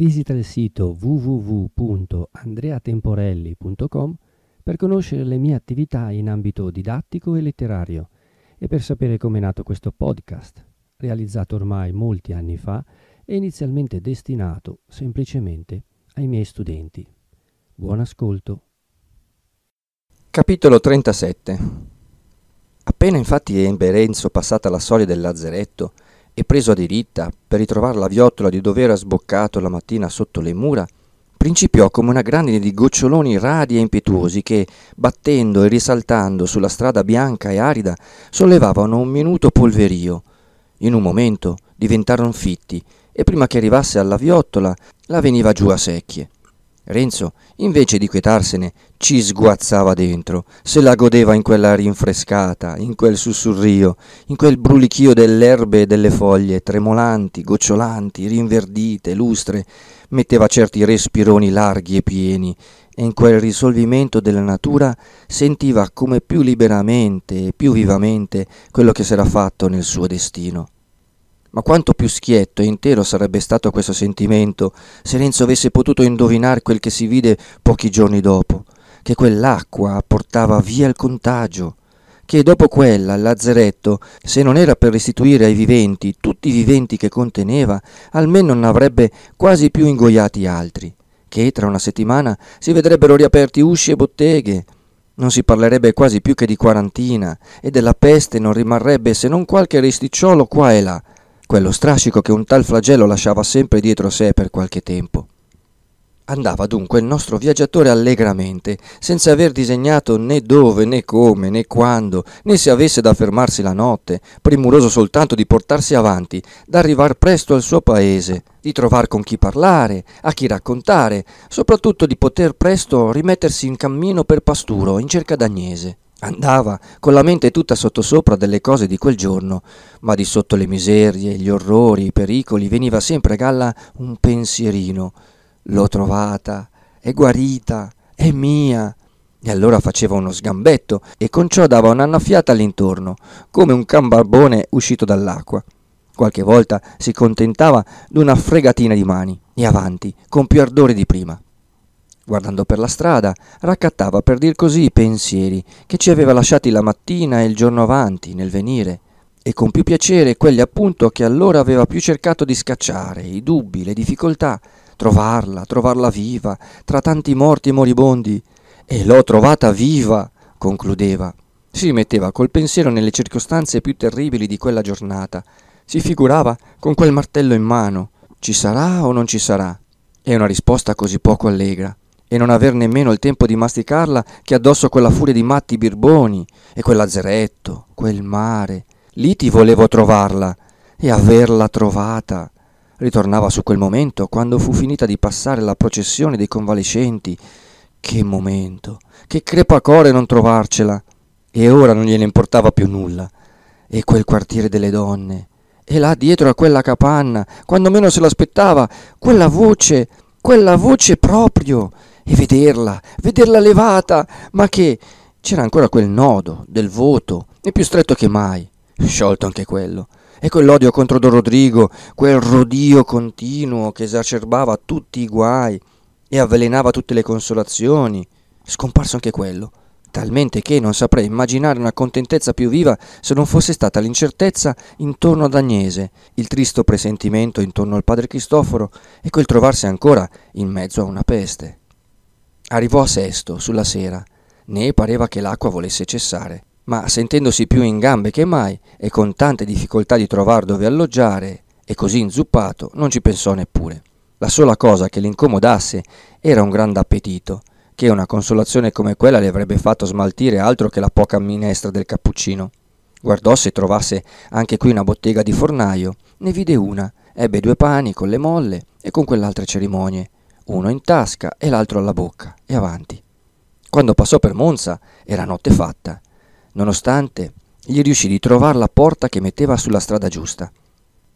Visita il sito www.andreatemporelli.com per conoscere le mie attività in ambito didattico e letterario e per sapere come è nato questo podcast, realizzato ormai molti anni fa e inizialmente destinato semplicemente ai miei studenti. Buon ascolto. Capitolo 37 Appena infatti ebbe Renzo passata la soglia del lazzeretto e preso a diritta per ritrovare la viottola di dove era sboccato la mattina sotto le mura, principiò come una grandine di goccioloni radi e impetuosi che, battendo e risaltando sulla strada bianca e arida, sollevavano un minuto polverio. In un momento diventarono fitti e prima che arrivasse alla viottola la veniva giù a secchie. Renzo, invece di quetarsene, ci sguazzava dentro, se la godeva in quella rinfrescata, in quel sussurrio, in quel brulichio delle erbe e delle foglie, tremolanti, gocciolanti, rinverdite, lustre, metteva certi respironi larghi e pieni, e in quel risolvimento della natura sentiva come più liberamente e più vivamente quello che s'era fatto nel suo destino. Ma quanto più schietto e intero sarebbe stato questo sentimento se Renzo avesse potuto indovinare quel che si vide pochi giorni dopo, che quell'acqua portava via il contagio, che dopo quella il lazzeretto, se non era per restituire ai viventi tutti i viventi che conteneva, almeno non avrebbe quasi più ingoiati altri, che tra una settimana si vedrebbero riaperti usci e botteghe, non si parlerebbe quasi più che di quarantina, e della peste non rimarrebbe se non qualche resticciolo qua e là, quello strascico che un tal flagello lasciava sempre dietro sé per qualche tempo. Andava dunque il nostro viaggiatore allegramente, senza aver disegnato né dove, né come, né quando, né se avesse da fermarsi la notte, premuroso soltanto di portarsi avanti, d'arrivar presto al suo paese, di trovar con chi parlare, a chi raccontare, soprattutto di poter presto rimettersi in cammino per Pasturo in cerca d'Agnese. Andava con la mente tutta sottosopra delle cose di quel giorno, ma di sotto le miserie, gli orrori, i pericoli veniva sempre a galla un pensierino. L'ho trovata, è guarita, è mia. E allora faceva uno sgambetto e con ciò dava un'annaffiata all'intorno, come un can barbone uscito dall'acqua. Qualche volta si contentava d'una fregatina di mani e avanti, con più ardore di prima guardando per la strada, raccattava per dir così i pensieri che ci aveva lasciati la mattina e il giorno avanti nel venire, e con più piacere quelli appunto che allora aveva più cercato di scacciare, i dubbi, le difficoltà, trovarla, trovarla viva, tra tanti morti e moribondi. E l'ho trovata viva, concludeva. Si metteva col pensiero nelle circostanze più terribili di quella giornata. Si figurava con quel martello in mano. Ci sarà o non ci sarà? E una risposta così poco allegra e non aver nemmeno il tempo di masticarla che addosso quella furia di matti birboni e quell'azzeretto, quel mare. Lì ti volevo trovarla e averla trovata. Ritornava su quel momento quando fu finita di passare la processione dei convalescenti. Che momento, che crepacore non trovarcela. E ora non gliene importava più nulla. E quel quartiere delle donne. E là dietro a quella capanna, quando meno se l'aspettava, quella voce, quella voce proprio e vederla, vederla levata, ma che c'era ancora quel nodo del voto, e più stretto che mai, sciolto anche quello. E quell'odio contro Don Rodrigo, quel rodio continuo che esacerbava tutti i guai e avvelenava tutte le consolazioni, scomparso anche quello, talmente che non saprei immaginare una contentezza più viva se non fosse stata l'incertezza intorno ad Agnese, il tristo presentimento intorno al padre Cristoforo e quel trovarsi ancora in mezzo a una peste. Arrivò a Sesto, sulla sera. Ne pareva che l'acqua volesse cessare, ma sentendosi più in gambe che mai e con tante difficoltà di trovar dove alloggiare e così inzuppato, non ci pensò neppure. La sola cosa che l'incomodasse era un grande appetito, che una consolazione come quella le avrebbe fatto smaltire altro che la poca minestra del cappuccino. Guardò se trovasse anche qui una bottega di fornaio, ne vide una, ebbe due pani con le molle e con quell'altre cerimonie, uno in tasca e l'altro alla bocca, e avanti. Quando passò per Monza era notte fatta, nonostante gli riuscì di trovare la porta che metteva sulla strada giusta.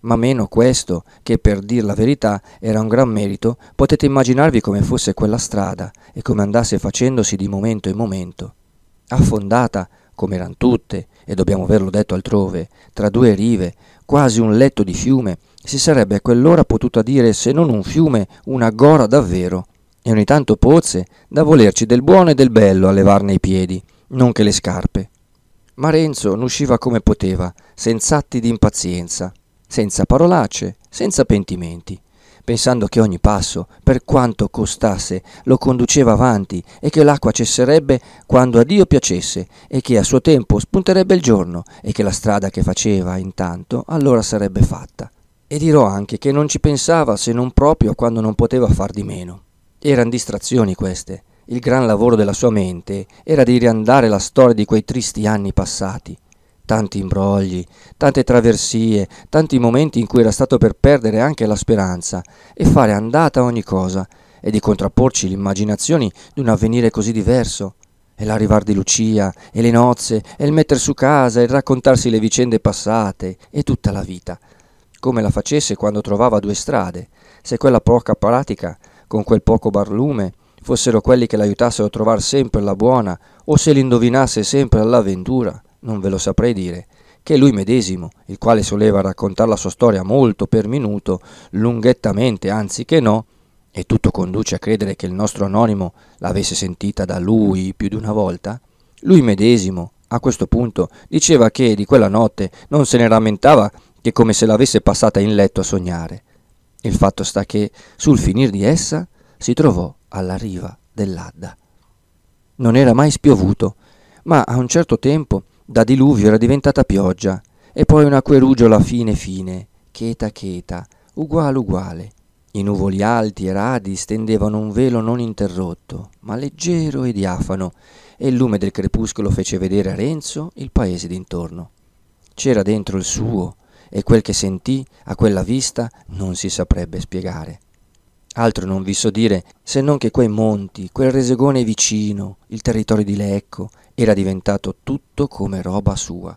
Ma meno questo, che per dir la verità era un gran merito, potete immaginarvi come fosse quella strada e come andasse facendosi di momento in momento. Affondata, come eran tutte, e dobbiamo averlo detto altrove, tra due rive, quasi un letto di fiume, si sarebbe a quell'ora potuta dire se non un fiume, una gora davvero, e ogni tanto pozze da volerci del buono e del bello a levarne i piedi, non che le scarpe. Ma Renzo n'usciva come poteva, senza atti di impazienza, senza parolacce, senza pentimenti pensando che ogni passo, per quanto costasse, lo conduceva avanti e che l'acqua cesserebbe quando a Dio piacesse e che a suo tempo spunterebbe il giorno e che la strada che faceva intanto allora sarebbe fatta. E dirò anche che non ci pensava se non proprio quando non poteva far di meno. Eran distrazioni queste. Il gran lavoro della sua mente era di riandare la storia di quei tristi anni passati, tanti imbrogli, tante traversie, tanti momenti in cui era stato per perdere anche la speranza e fare andata ogni cosa e di contrapporci l'immaginazione di un avvenire così diverso. E l'arrivar di Lucia, e le nozze, e il metter su casa, e il raccontarsi le vicende passate, e tutta la vita. Come la facesse quando trovava due strade, se quella poca pratica, con quel poco barlume, fossero quelli che l'aiutassero a trovare sempre la buona, o se l'indovinasse sempre all'avventura non ve lo saprei dire, che lui medesimo, il quale soleva raccontare la sua storia molto per minuto, lunghettamente, anzi che no, e tutto conduce a credere che il nostro anonimo l'avesse sentita da lui più di una volta, lui medesimo, a questo punto, diceva che di quella notte non se ne rammentava che come se l'avesse passata in letto a sognare. Il fatto sta che, sul finir di essa, si trovò alla riva dell'Adda. Non era mai spiovuto, ma a un certo tempo da diluvio era diventata pioggia, e poi una querugiola fine fine, cheta cheta, uguale uguale. I nuvoli alti e radi stendevano un velo non interrotto, ma leggero e diafano, e il lume del crepuscolo fece vedere a Renzo il paese d'intorno. C'era dentro il suo, e quel che sentì a quella vista non si saprebbe spiegare. Altro non vi so dire se non che quei monti, quel resegone vicino, il territorio di Lecco, era diventato tutto come roba sua.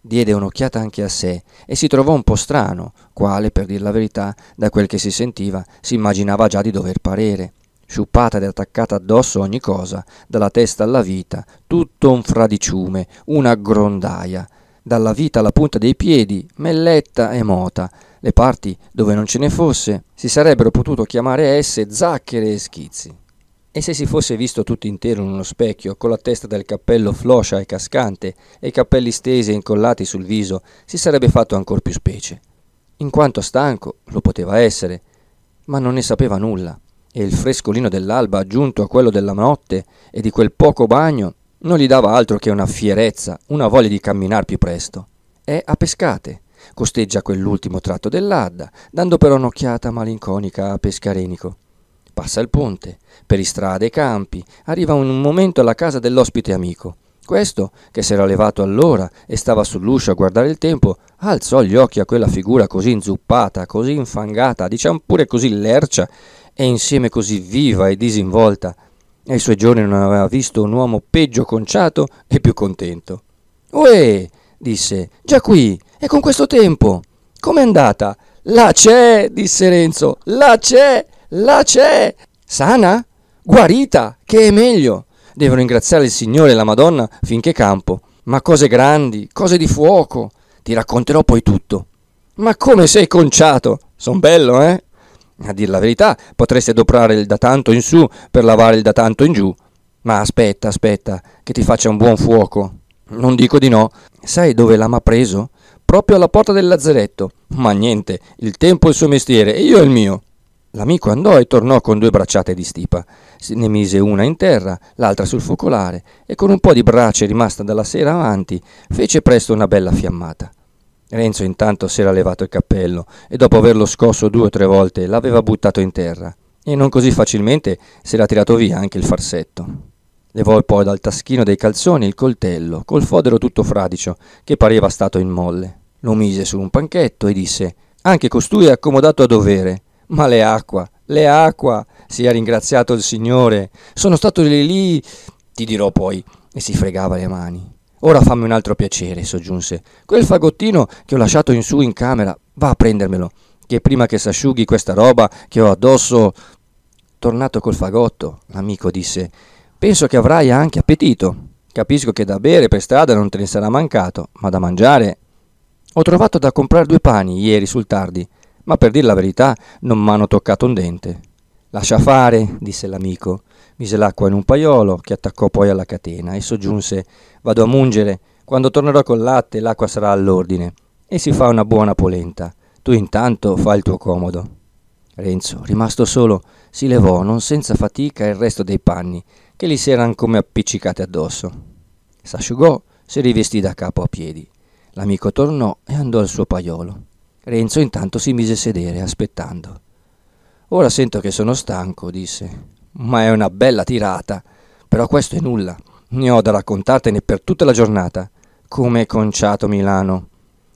Diede un'occhiata anche a sé e si trovò un po' strano, quale, per dir la verità, da quel che si sentiva, si immaginava già di dover parere. Sciuppata ed attaccata addosso ogni cosa, dalla testa alla vita, tutto un fradiciume, una grondaia. Dalla vita alla punta dei piedi, melletta e mota, le parti dove non ce ne fosse si sarebbero potuto chiamare esse zacchere e schizzi. E se si fosse visto tutto intero in uno specchio, con la testa del cappello floscia e cascante e i capelli stesi e incollati sul viso, si sarebbe fatto ancor più specie. In quanto stanco, lo poteva essere, ma non ne sapeva nulla, e il frescolino dell'alba aggiunto a quello della notte e di quel poco bagno non gli dava altro che una fierezza, una voglia di camminar più presto. È a pescate, Costeggia quell'ultimo tratto dell'Adda, dando però un'occhiata malinconica a Pescarenico. Passa il ponte, per strade e campi, arriva un momento alla casa dell'ospite amico. Questo, che s'era levato allora e stava sull'uscio a guardare il tempo, alzò gli occhi a quella figura così inzuppata, così infangata, diciamo pure così lercia, e insieme così viva e disinvolta. Ai suoi giorni non aveva visto un uomo peggio conciato e più contento. Uè, disse, già qui, e con questo tempo? Com'è andata? La c'è, disse Renzo, la c'è, la c'è. Sana? Guarita, che è meglio. Devo ringraziare il Signore e la Madonna finché campo. Ma cose grandi, cose di fuoco. Ti racconterò poi tutto. Ma come sei conciato? Son bello, eh? A dir la verità, potresti adoprare il da tanto in su per lavare il da tanto in giù. Ma aspetta, aspetta, che ti faccia un buon fuoco. Non dico di no. Sai dove l'ha m'ha preso? proprio alla porta del lazzeretto. Ma niente, il tempo è il suo mestiere e io il mio. L'amico andò e tornò con due bracciate di stipa. Se ne mise una in terra, l'altra sul focolare, e con un po' di brace rimasta dalla sera avanti, fece presto una bella fiammata. Renzo intanto si era levato il cappello e dopo averlo scosso due o tre volte l'aveva buttato in terra, e non così facilmente si era tirato via anche il farsetto. Levò poi dal taschino dei calzoni il coltello, col fodero tutto fradicio, che pareva stato in molle. Lo mise su un panchetto e disse: Anche costui è accomodato a dovere. Ma le acqua, le acqua, sia ringraziato il Signore. Sono stato lì lì. Ti dirò poi. E si fregava le mani. Ora fammi un altro piacere, soggiunse. Quel fagottino che ho lasciato in su in camera, va a prendermelo, che prima che s'asciughi questa roba che ho addosso. Tornato col fagotto, l'amico disse: Penso che avrai anche appetito. Capisco che da bere per strada non te ne sarà mancato, ma da mangiare Ho trovato da comprare due pani ieri sul tardi, ma per dir la verità non m'hanno toccato un dente. Lascia fare, disse l'amico, mise l'acqua in un paiolo che attaccò poi alla catena e soggiunse Vado a mungere, quando tornerò col latte l'acqua sarà all'ordine e si fa una buona polenta. Tu intanto fa il tuo comodo. Renzo, rimasto solo, si levò non senza fatica il resto dei panni, che gli si erano come appiccicati addosso. S'asciugò, si rivestì da capo a piedi. L'amico tornò e andò al suo paiolo. Renzo intanto si mise a sedere, aspettando. Ora sento che sono stanco, disse, ma è una bella tirata. Però questo è nulla. Ne ho da raccontartene per tutta la giornata. Come è conciato Milano.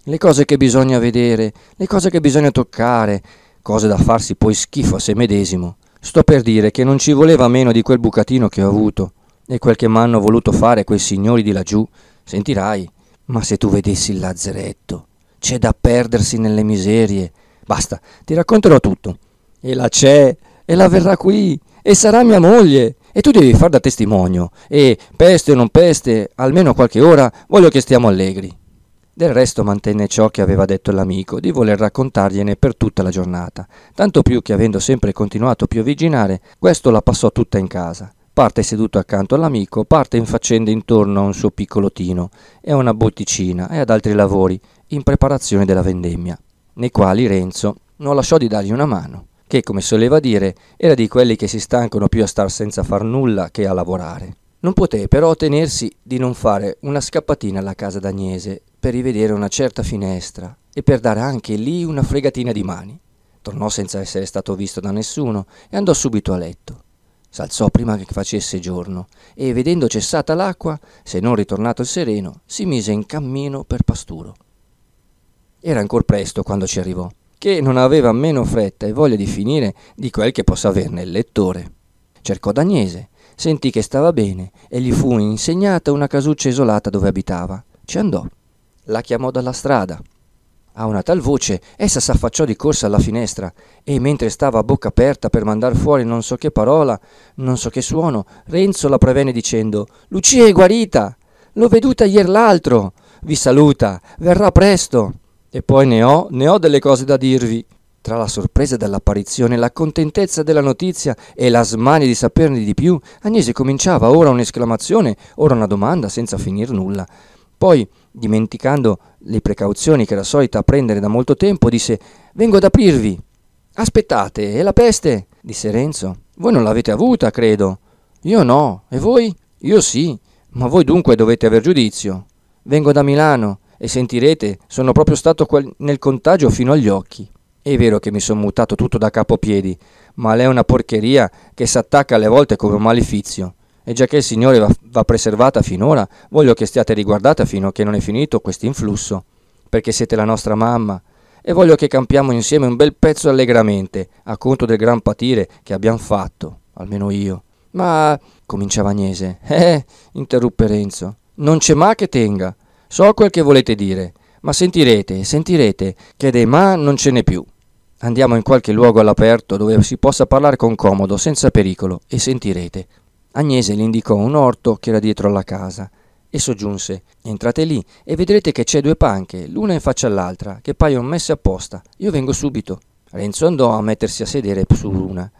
Le cose che bisogna vedere, le cose che bisogna toccare, cose da farsi poi schifo a se medesimo. Sto per dire che non ci voleva meno di quel bucatino che ho avuto e quel che m'hanno voluto fare quei signori di laggiù. Sentirai, ma se tu vedessi il lazzeretto, c'è da perdersi nelle miserie. Basta, ti racconterò tutto. E la c'è, e la verrà qui, e sarà mia moglie, e tu devi far da testimonio. E, peste o non peste, almeno qualche ora, voglio che stiamo allegri. Del resto mantenne ciò che aveva detto l'amico, di voler raccontargliene per tutta la giornata, tanto più che avendo sempre continuato a pioviginare, questo la passò tutta in casa, parte seduto accanto all'amico, parte in faccende intorno a un suo piccolo tino e a una botticina e ad altri lavori in preparazione della vendemmia, nei quali Renzo non lasciò di dargli una mano, che, come soleva dire, era di quelli che si stancano più a star senza far nulla che a lavorare. Non poté però tenersi di non fare una scappatina alla casa d'Agnese per rivedere una certa finestra e per dare anche lì una fregatina di mani. Tornò senza essere stato visto da nessuno e andò subito a letto. S'alzò prima che facesse giorno e, vedendo cessata l'acqua, se non ritornato il sereno, si mise in cammino per Pasturo. Era ancor presto quando ci arrivò, che non aveva meno fretta e voglia di finire di quel che possa averne il lettore. Cercò d'Agnese, Sentì che stava bene e gli fu insegnata una casuccia isolata dove abitava. Ci andò. La chiamò dalla strada. A una tal voce essa s'affacciò di corsa alla finestra e mentre stava a bocca aperta per mandar fuori non so che parola, non so che suono, Renzo la prevenne dicendo Lucia è guarita! L'ho veduta ier l'altro! Vi saluta! Verrà presto! E poi ne ho, ne ho delle cose da dirvi. Tra la sorpresa dell'apparizione, la contentezza della notizia e la smania di saperne di più, Agnese cominciava ora un'esclamazione, ora una domanda, senza finir nulla. Poi, dimenticando le precauzioni che era solita prendere da molto tempo, disse Vengo ad aprirvi. Aspettate, è la peste? disse Renzo. Voi non l'avete avuta, credo. Io no, e voi? Io sì, ma voi dunque dovete aver giudizio. Vengo da Milano e sentirete, sono proprio stato nel contagio fino agli occhi. È vero che mi sono mutato tutto da capo piedi, ma lei è una porcheria che s'attacca alle volte come un malefizio. E già che il Signore va, va preservata finora, voglio che stiate riguardata fino a che non è finito questo influsso, perché siete la nostra mamma, e voglio che campiamo insieme un bel pezzo allegramente, a conto del gran patire che abbiamo fatto, almeno io. Ma, cominciava Agnese, eh, interruppe Renzo, non c'è ma che tenga. So quel che volete dire, ma sentirete, sentirete che dei ma non ce n'è più. Andiamo in qualche luogo all'aperto dove si possa parlare con comodo, senza pericolo, e sentirete. Agnese le indicò un orto che era dietro alla casa e soggiunse: Entrate lì e vedrete che c'è due panche, l'una in faccia all'altra, che paiono messe apposta. Io vengo subito. Renzo andò a mettersi a sedere su una.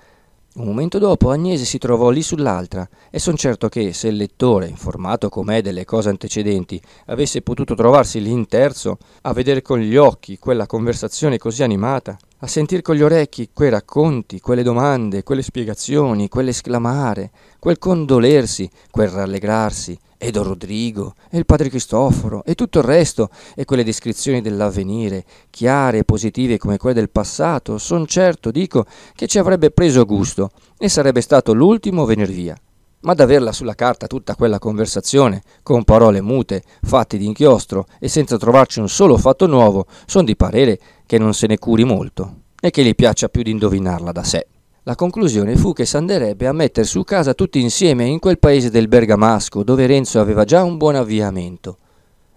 Un momento dopo Agnese si trovò lì sull'altra e son certo che se il lettore, informato com'è delle cose antecedenti, avesse potuto trovarsi lì in terzo, a vedere con gli occhi quella conversazione così animata, a sentir con gli orecchi quei racconti, quelle domande, quelle spiegazioni, quell'esclamare, quel condolersi, quel rallegrarsi, e Don Rodrigo, e il padre Cristoforo, e tutto il resto, e quelle descrizioni dell'avvenire, chiare e positive come quelle del passato, son certo, dico, che ci avrebbe preso gusto, e sarebbe stato l'ultimo venir via. Ma d'averla sulla carta tutta quella conversazione, con parole mute, fatti d'inchiostro, e senza trovarci un solo fatto nuovo, son di parere che non se ne curi molto, e che gli piaccia più di indovinarla da sé. La conclusione fu che s'anderebbe a metter su casa tutti insieme in quel paese del Bergamasco dove Renzo aveva già un buon avviamento.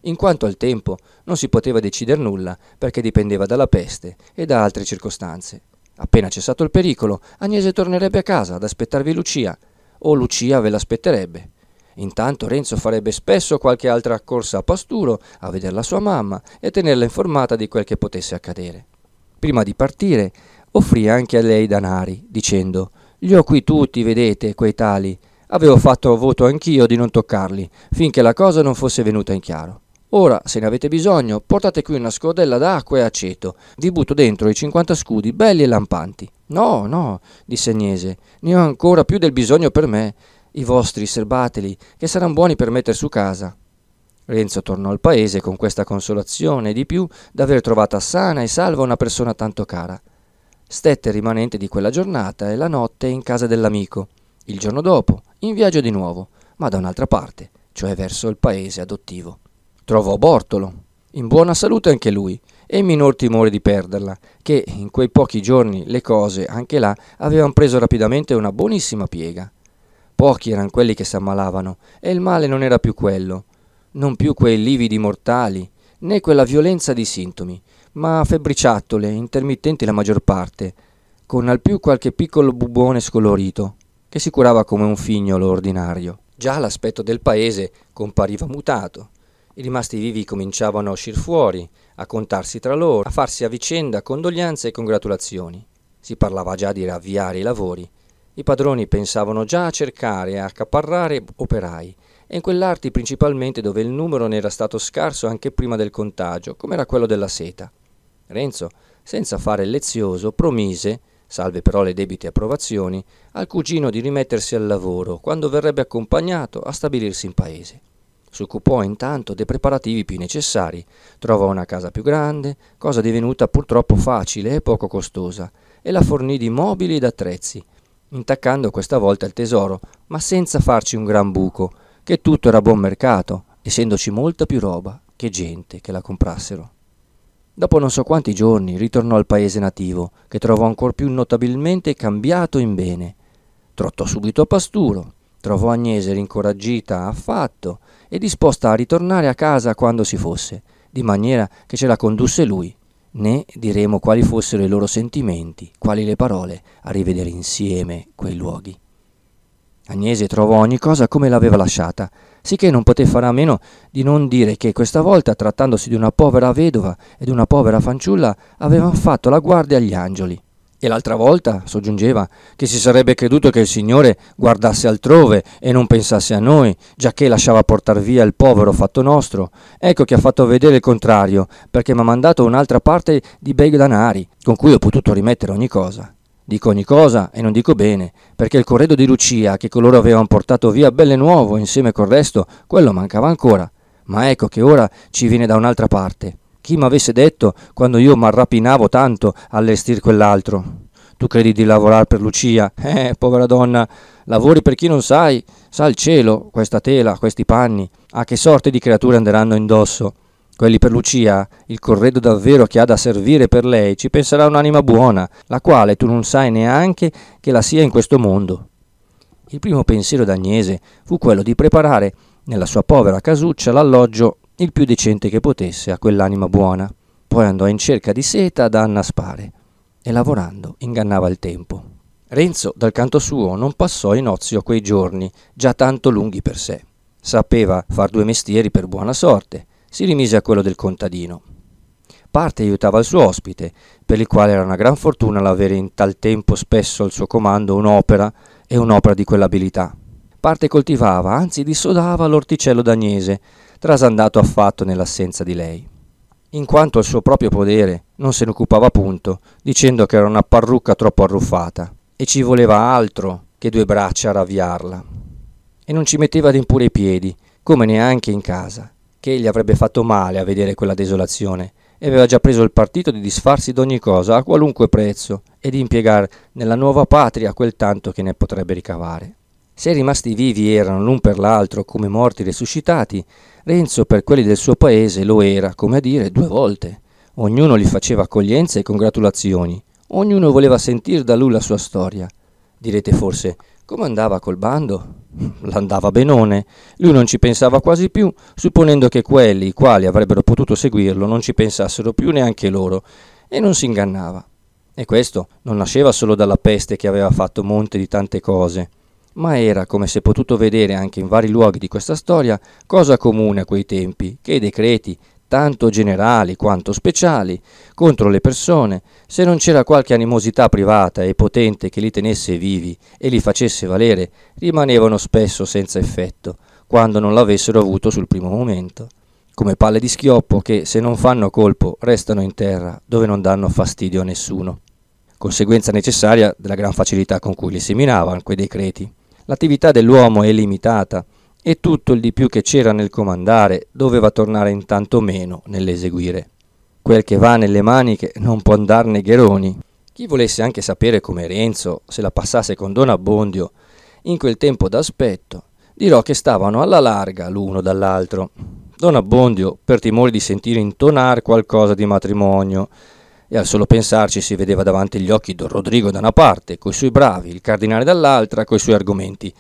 In quanto al tempo non si poteva decidere nulla perché dipendeva dalla peste e da altre circostanze. Appena cessato il pericolo, Agnese tornerebbe a casa ad aspettarvi Lucia, o Lucia ve l'aspetterebbe. Intanto Renzo farebbe spesso qualche altra corsa a pasturo a vedere la sua mamma e tenerla informata di quel che potesse accadere. Prima di partire, offrì anche a lei danari, dicendo: Li ho qui tutti, vedete, quei tali. Avevo fatto voto anch'io di non toccarli, finché la cosa non fosse venuta in chiaro. Ora, se ne avete bisogno, portate qui una scodella d'acqua e aceto. Vi butto dentro i cinquanta scudi, belli e lampanti. No, no, disse Agnese, ne ho ancora più del bisogno per me. I vostri serbateli, che saranno buoni per metter su casa. Renzo tornò al paese con questa consolazione di più d'aver trovata sana e salva una persona tanto cara. Stette rimanente di quella giornata e la notte in casa dell'amico. Il giorno dopo, in viaggio di nuovo, ma da un'altra parte, cioè verso il paese adottivo. Trovò Bortolo, in buona salute anche lui, e in minor timore di perderla, che in quei pochi giorni le cose, anche là, avevano preso rapidamente una buonissima piega. Pochi erano quelli che s'ammalavano, e il male non era più quello, non più quei lividi mortali, né quella violenza di sintomi, ma febbriciattole, intermittenti la maggior parte, con al più qualche piccolo bubone scolorito, che si curava come un figliolo ordinario. Già l'aspetto del paese compariva mutato, i rimasti vivi cominciavano a uscir fuori, a contarsi tra loro, a farsi a vicenda condoglianze e congratulazioni. Si parlava già di ravviare i lavori. I padroni pensavano già a cercare e a accaparrare operai, e in quell'arte principalmente dove il numero ne era stato scarso anche prima del contagio, come era quello della seta. Renzo, senza fare lezioso, promise, salve però le debite approvazioni, al cugino di rimettersi al lavoro quando verrebbe accompagnato a stabilirsi in paese. Si occupò intanto dei preparativi più necessari, trovò una casa più grande, cosa divenuta purtroppo facile e poco costosa, e la fornì di mobili ed attrezzi, intaccando questa volta il tesoro, ma senza farci un gran buco, che tutto era buon mercato, essendoci molta più roba che gente che la comprassero. Dopo non so quanti giorni ritornò al paese nativo, che trovò ancor più notabilmente cambiato in bene. Trottò subito a pasturo, trovò Agnese rincoraggita affatto e disposta a ritornare a casa quando si fosse, di maniera che ce la condusse lui, né diremo quali fossero i loro sentimenti, quali le parole, a rivedere insieme quei luoghi. Agnese trovò ogni cosa come l'aveva lasciata, sicché non poté fare a meno di non dire che questa volta, trattandosi di una povera vedova e di una povera fanciulla, avevano fatto la guardia agli angeli. E l'altra volta, soggiungeva, che si sarebbe creduto che il Signore guardasse altrove e non pensasse a noi, giacché lasciava portar via il povero fatto nostro. Ecco che ha fatto vedere il contrario, perché mi ha mandato un'altra parte di bei danari, con cui ho potuto rimettere ogni cosa. Dico ogni cosa e non dico bene, perché il corredo di Lucia, che coloro avevano portato via belle nuovo insieme col resto, quello mancava ancora. Ma ecco che ora ci viene da un'altra parte. Chi m'avesse detto, quando io m'arrapinavo tanto allestir quell'altro? Tu credi di lavorare per Lucia? Eh, povera donna, lavori per chi non sai. Sa il cielo, questa tela, questi panni. A che sorte di creature andranno indosso? Quelli per Lucia, il corredo davvero che ha da servire per lei, ci penserà un'anima buona, la quale tu non sai neanche che la sia in questo mondo. Il primo pensiero d'Agnese fu quello di preparare nella sua povera casuccia l'alloggio il più decente che potesse a quell'anima buona. Poi andò in cerca di seta da annaspare e lavorando ingannava il tempo. Renzo, dal canto suo, non passò in ozio quei giorni, già tanto lunghi per sé. Sapeva far due mestieri per buona sorte, si rimise a quello del contadino. Parte aiutava il suo ospite, per il quale era una gran fortuna l'avere in tal tempo spesso al suo comando un'opera e un'opera di quell'abilità. Parte coltivava, anzi dissodava l'orticello d'agnese, trasandato affatto nell'assenza di lei. In quanto al suo proprio podere, non se ne occupava punto, dicendo che era una parrucca troppo arruffata, e ci voleva altro che due braccia a ravviarla. E non ci metteva neppure i piedi, come neanche in casa, che gli avrebbe fatto male a vedere quella desolazione, e aveva già preso il partito di disfarsi d'ogni cosa a qualunque prezzo e di impiegare nella nuova patria quel tanto che ne potrebbe ricavare. Se i rimasti vivi erano l'un per l'altro come morti resuscitati, Renzo per quelli del suo paese lo era, come a dire, due volte. Ognuno gli faceva accoglienza e congratulazioni, ognuno voleva sentir da lui la sua storia. Direte forse, come andava col bando? L'andava benone. Lui non ci pensava quasi più, supponendo che quelli, i quali avrebbero potuto seguirlo, non ci pensassero più neanche loro, e non si ingannava. E questo non nasceva solo dalla peste che aveva fatto monte di tante cose, ma era, come si è potuto vedere anche in vari luoghi di questa storia, cosa comune a quei tempi, che i decreti, tanto generali quanto speciali, contro le persone, se non c'era qualche animosità privata e potente che li tenesse vivi e li facesse valere, rimanevano spesso senza effetto, quando non l'avessero avuto sul primo momento, come palle di schioppo che, se non fanno colpo, restano in terra, dove non danno fastidio a nessuno. Conseguenza necessaria della gran facilità con cui li seminavano quei decreti. L'attività dell'uomo è limitata e tutto il di più che c'era nel comandare doveva tornare intanto meno nell'eseguire. Quel che va nelle maniche non può andarne gheroni. Chi volesse anche sapere come Renzo se la passasse con Don Abbondio in quel tempo d'aspetto, dirò che stavano alla larga l'uno dall'altro. Don Abbondio, per timore di sentire intonar qualcosa di matrimonio, e al solo pensarci si vedeva davanti gli occhi Don Rodrigo da una parte, coi suoi bravi, il cardinale dall'altra, coi suoi argomenti.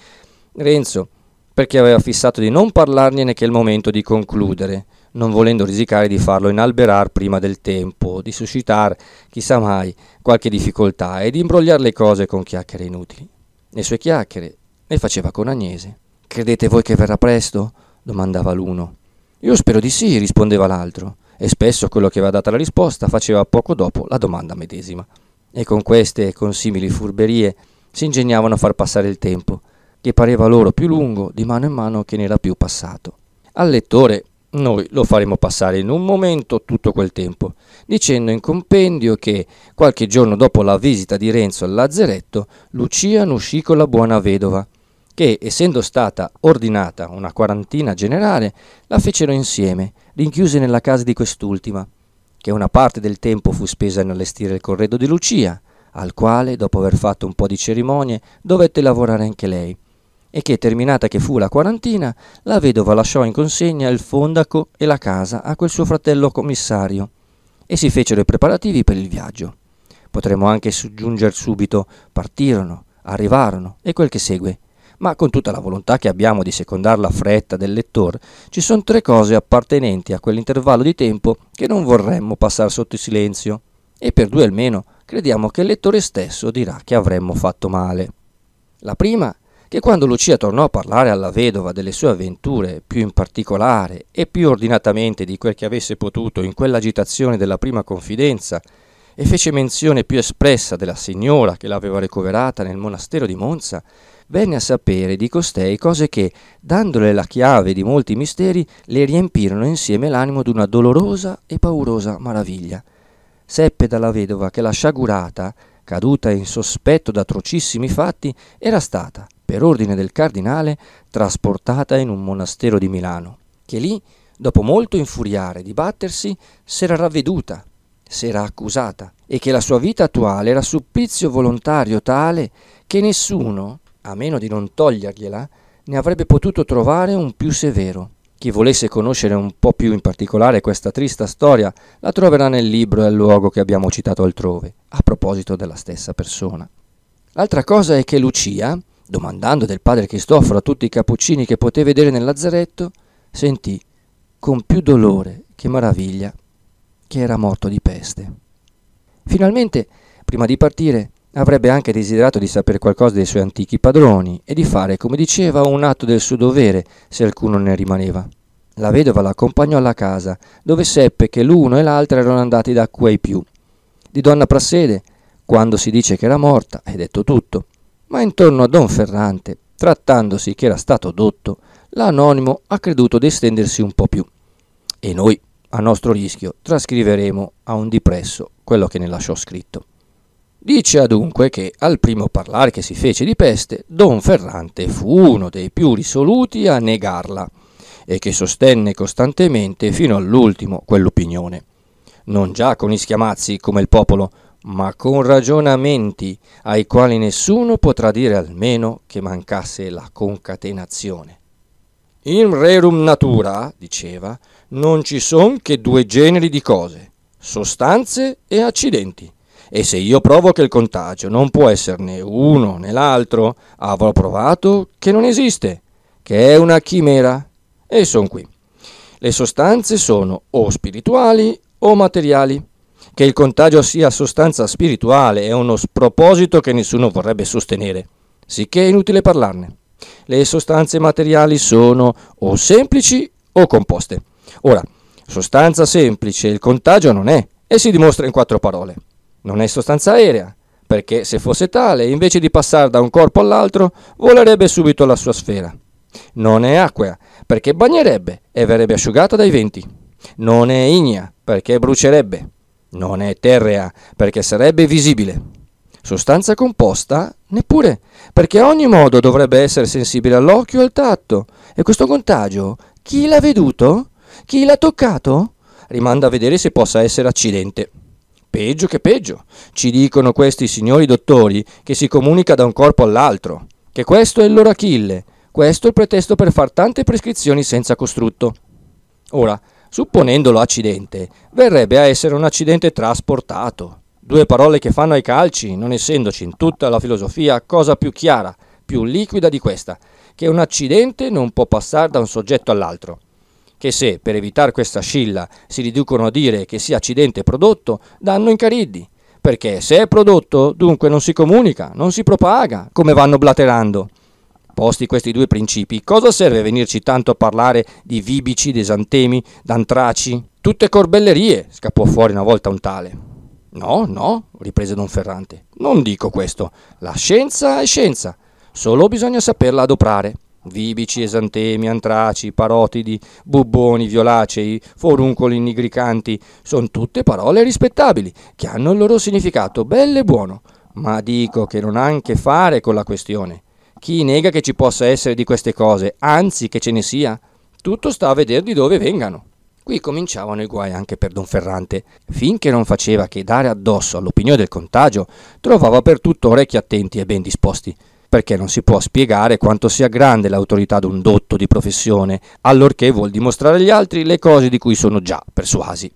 Renzo, perché aveva fissato di non parlargliene che il momento di concludere, non volendo risicare di farlo inalberar prima del tempo, di suscitar, chissà mai, qualche difficoltà e di imbrogliare le cose con chiacchiere inutili. Le sue chiacchiere le faceva con Agnese. Credete voi che verrà presto? domandava l'uno. Io spero di sì, rispondeva l'altro, e spesso quello che aveva data la risposta faceva poco dopo la domanda medesima. E con queste e con simili furberie si ingegnavano a far passare il tempo, che pareva loro più lungo di mano in mano che n'era più passato. Al lettore noi lo faremo passare in un momento tutto quel tempo, dicendo in compendio che qualche giorno dopo la visita di Renzo al lazzeretto, Lucia ne uscì con la buona vedova, che, essendo stata ordinata una quarantina generale, la fecero insieme, rinchiuse nella casa di quest'ultima, che una parte del tempo fu spesa nell'allestire il corredo di Lucia, al quale, dopo aver fatto un po' di cerimonie, dovette lavorare anche lei, e che, terminata che fu la quarantina, la vedova lasciò in consegna il fondaco e la casa a quel suo fratello commissario, e si fecero i preparativi per il viaggio. Potremmo anche soggiungere subito, partirono, arrivarono, e quel che segue. Ma con tutta la volontà che abbiamo di secondare la fretta del lettore, ci sono tre cose appartenenti a quell'intervallo di tempo che non vorremmo passare sotto silenzio, e per due almeno crediamo che il lettore stesso dirà che avremmo fatto male. La prima che quando Lucia tornò a parlare alla vedova delle sue avventure, più in particolare e più ordinatamente di quel che avesse potuto in quell'agitazione della prima confidenza, e fece menzione più espressa della signora che l'aveva ricoverata nel monastero di Monza, venne a sapere di costei cose che, dandole la chiave di molti misteri, le riempirono insieme l'animo d'una dolorosa e paurosa maraviglia. Seppe dalla vedova che la sciagurata, caduta in sospetto d'atrocissimi fatti, era stata, per ordine del cardinale, trasportata in un monastero di Milano, che lì, dopo molto infuriare e dibattersi, s'era ravveduta, s'era accusata, e che la sua vita attuale era supplizio volontario tale che nessuno, a meno di non togliergliela, ne avrebbe potuto trovare un più severo. Chi volesse conoscere un po' più in particolare questa trista storia la troverà nel libro e al luogo che abbiamo citato altrove, a proposito della stessa persona. L'altra cosa è che Lucia, domandando del padre Cristoforo a tutti i cappuccini che poté vedere nel lazzaretto, sentì con più dolore che meraviglia che era morto di peste. Finalmente, prima di partire, avrebbe anche desiderato di sapere qualcosa dei suoi antichi padroni e di fare, come diceva, un atto del suo dovere se alcuno ne rimaneva. La vedova l'accompagnò alla casa, dove seppe che l'uno e l'altra erano andati da quei più. Di donna Prassede, quando si dice che era morta, è detto tutto ma intorno a Don Ferrante, trattandosi che era stato dotto, l'anonimo ha creduto di estendersi un po' più. E noi, a nostro rischio, trascriveremo a un dipresso quello che ne lasciò scritto. Dice adunque che al primo parlare che si fece di peste, Don Ferrante fu uno dei più risoluti a negarla e che sostenne costantemente fino all'ultimo quell'opinione. Non già con i schiamazzi come il popolo, ma con ragionamenti ai quali nessuno potrà dire almeno che mancasse la concatenazione. In rerum natura, diceva, non ci son che due generi di cose, sostanze e accidenti. E se io provo che il contagio non può essere né uno né l'altro, avrò provato che non esiste, che è una chimera. E son qui. Le sostanze sono o spirituali o materiali che il contagio sia sostanza spirituale è uno sproposito che nessuno vorrebbe sostenere. sicché è inutile parlarne. Le sostanze materiali sono o semplici o composte. Ora, sostanza semplice il contagio non è, e si dimostra in quattro parole. Non è sostanza aerea, perché se fosse tale, invece di passare da un corpo all'altro, volerebbe subito alla sua sfera. Non è acqua, perché bagnerebbe e verrebbe asciugata dai venti. Non è ignea, perché brucerebbe. Non è terrea, perché sarebbe visibile. Sostanza composta? Neppure, perché a ogni modo dovrebbe essere sensibile all'occhio e al tatto. E questo contagio, chi l'ha veduto? Chi l'ha toccato? Rimanda a vedere se possa essere accidente. Peggio che peggio. Ci dicono questi signori dottori che si comunica da un corpo all'altro, che questo è il loro Achille, questo è il pretesto per far tante prescrizioni senza costrutto. Ora, supponendolo accidente, verrebbe a essere un accidente trasportato. Due parole che fanno ai calci, non essendoci in tutta la filosofia cosa più chiara, più liquida di questa, che un accidente non può passare da un soggetto all'altro che se, per evitare questa scilla, si riducono a dire che sia accidente prodotto, danno incariddi, perché se è prodotto, dunque non si comunica, non si propaga, come vanno blaterando. Posti questi due principi, cosa serve venirci tanto a parlare di vibici, desantemi, d'antraci? Tutte corbellerie, scappò fuori una volta un tale. No, no, riprese Don Ferrante, non dico questo. La scienza è scienza, solo bisogna saperla adoprare. Vibici, esantemi, antraci, parotidi, bubboni, violacei, foruncoli nigricanti, sono tutte parole rispettabili, che hanno il loro significato bello e buono, ma dico che non ha a che fare con la questione. Chi nega che ci possa essere di queste cose, anzi che ce ne sia, tutto sta a vedere di dove vengano. Qui cominciavano i guai anche per Don Ferrante. Finché non faceva che dare addosso all'opinione del contagio, trovava per tutto orecchi attenti e ben disposti perché non si può spiegare quanto sia grande l'autorità d'un dotto di professione, allorché vuol dimostrare agli altri le cose di cui sono già persuasi.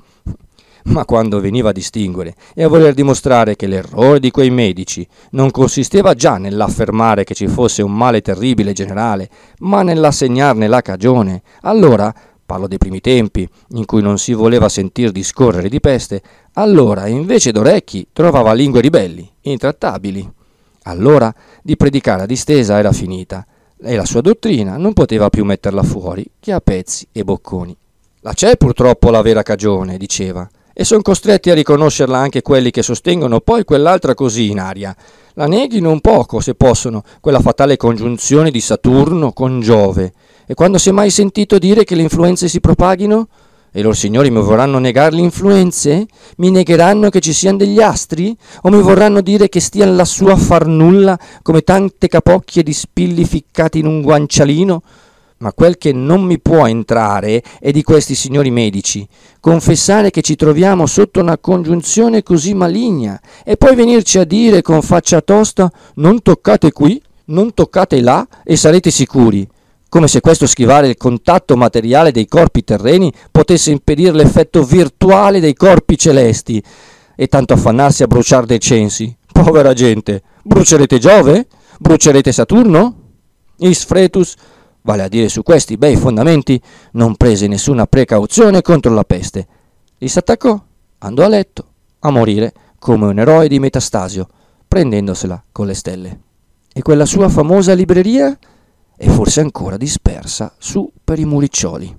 Ma quando veniva a distinguere e a voler dimostrare che l'errore di quei medici non consisteva già nell'affermare che ci fosse un male terribile generale, ma nell'assegnarne la cagione, allora parlo dei primi tempi, in cui non si voleva sentir discorrere di peste, allora invece d'orecchi trovava lingue ribelli, intrattabili. Allora di predicare a distesa era finita e la sua dottrina non poteva più metterla fuori che a pezzi e bocconi. La c'è purtroppo la vera cagione, diceva, e sono costretti a riconoscerla anche quelli che sostengono poi quell'altra così in aria. La neghino un poco, se possono, quella fatale congiunzione di Saturno con Giove. E quando si è mai sentito dire che le influenze si propaghino? E loro signori mi vorranno negare le influenze? Mi negheranno che ci siano degli astri? O mi vorranno dire che stiano lassù a far nulla, come tante capocchie di spilli ficcati in un guancialino? Ma quel che non mi può entrare è di questi signori medici, confessare che ci troviamo sotto una congiunzione così maligna, e poi venirci a dire con faccia tosta non toccate qui, non toccate là, e sarete sicuri come se questo schivare il contatto materiale dei corpi terreni potesse impedire l'effetto virtuale dei corpi celesti, e tanto affannarsi a bruciare dei censi. Povera gente, brucerete Giove? Brucerete Saturno? Isfretus, vale a dire su questi bei fondamenti, non prese nessuna precauzione contro la peste. Gli s'attaccò, andò a letto, a morire come un eroe di Metastasio, prendendosela con le stelle. E quella sua famosa libreria? e forse ancora dispersa su per i muriccioli.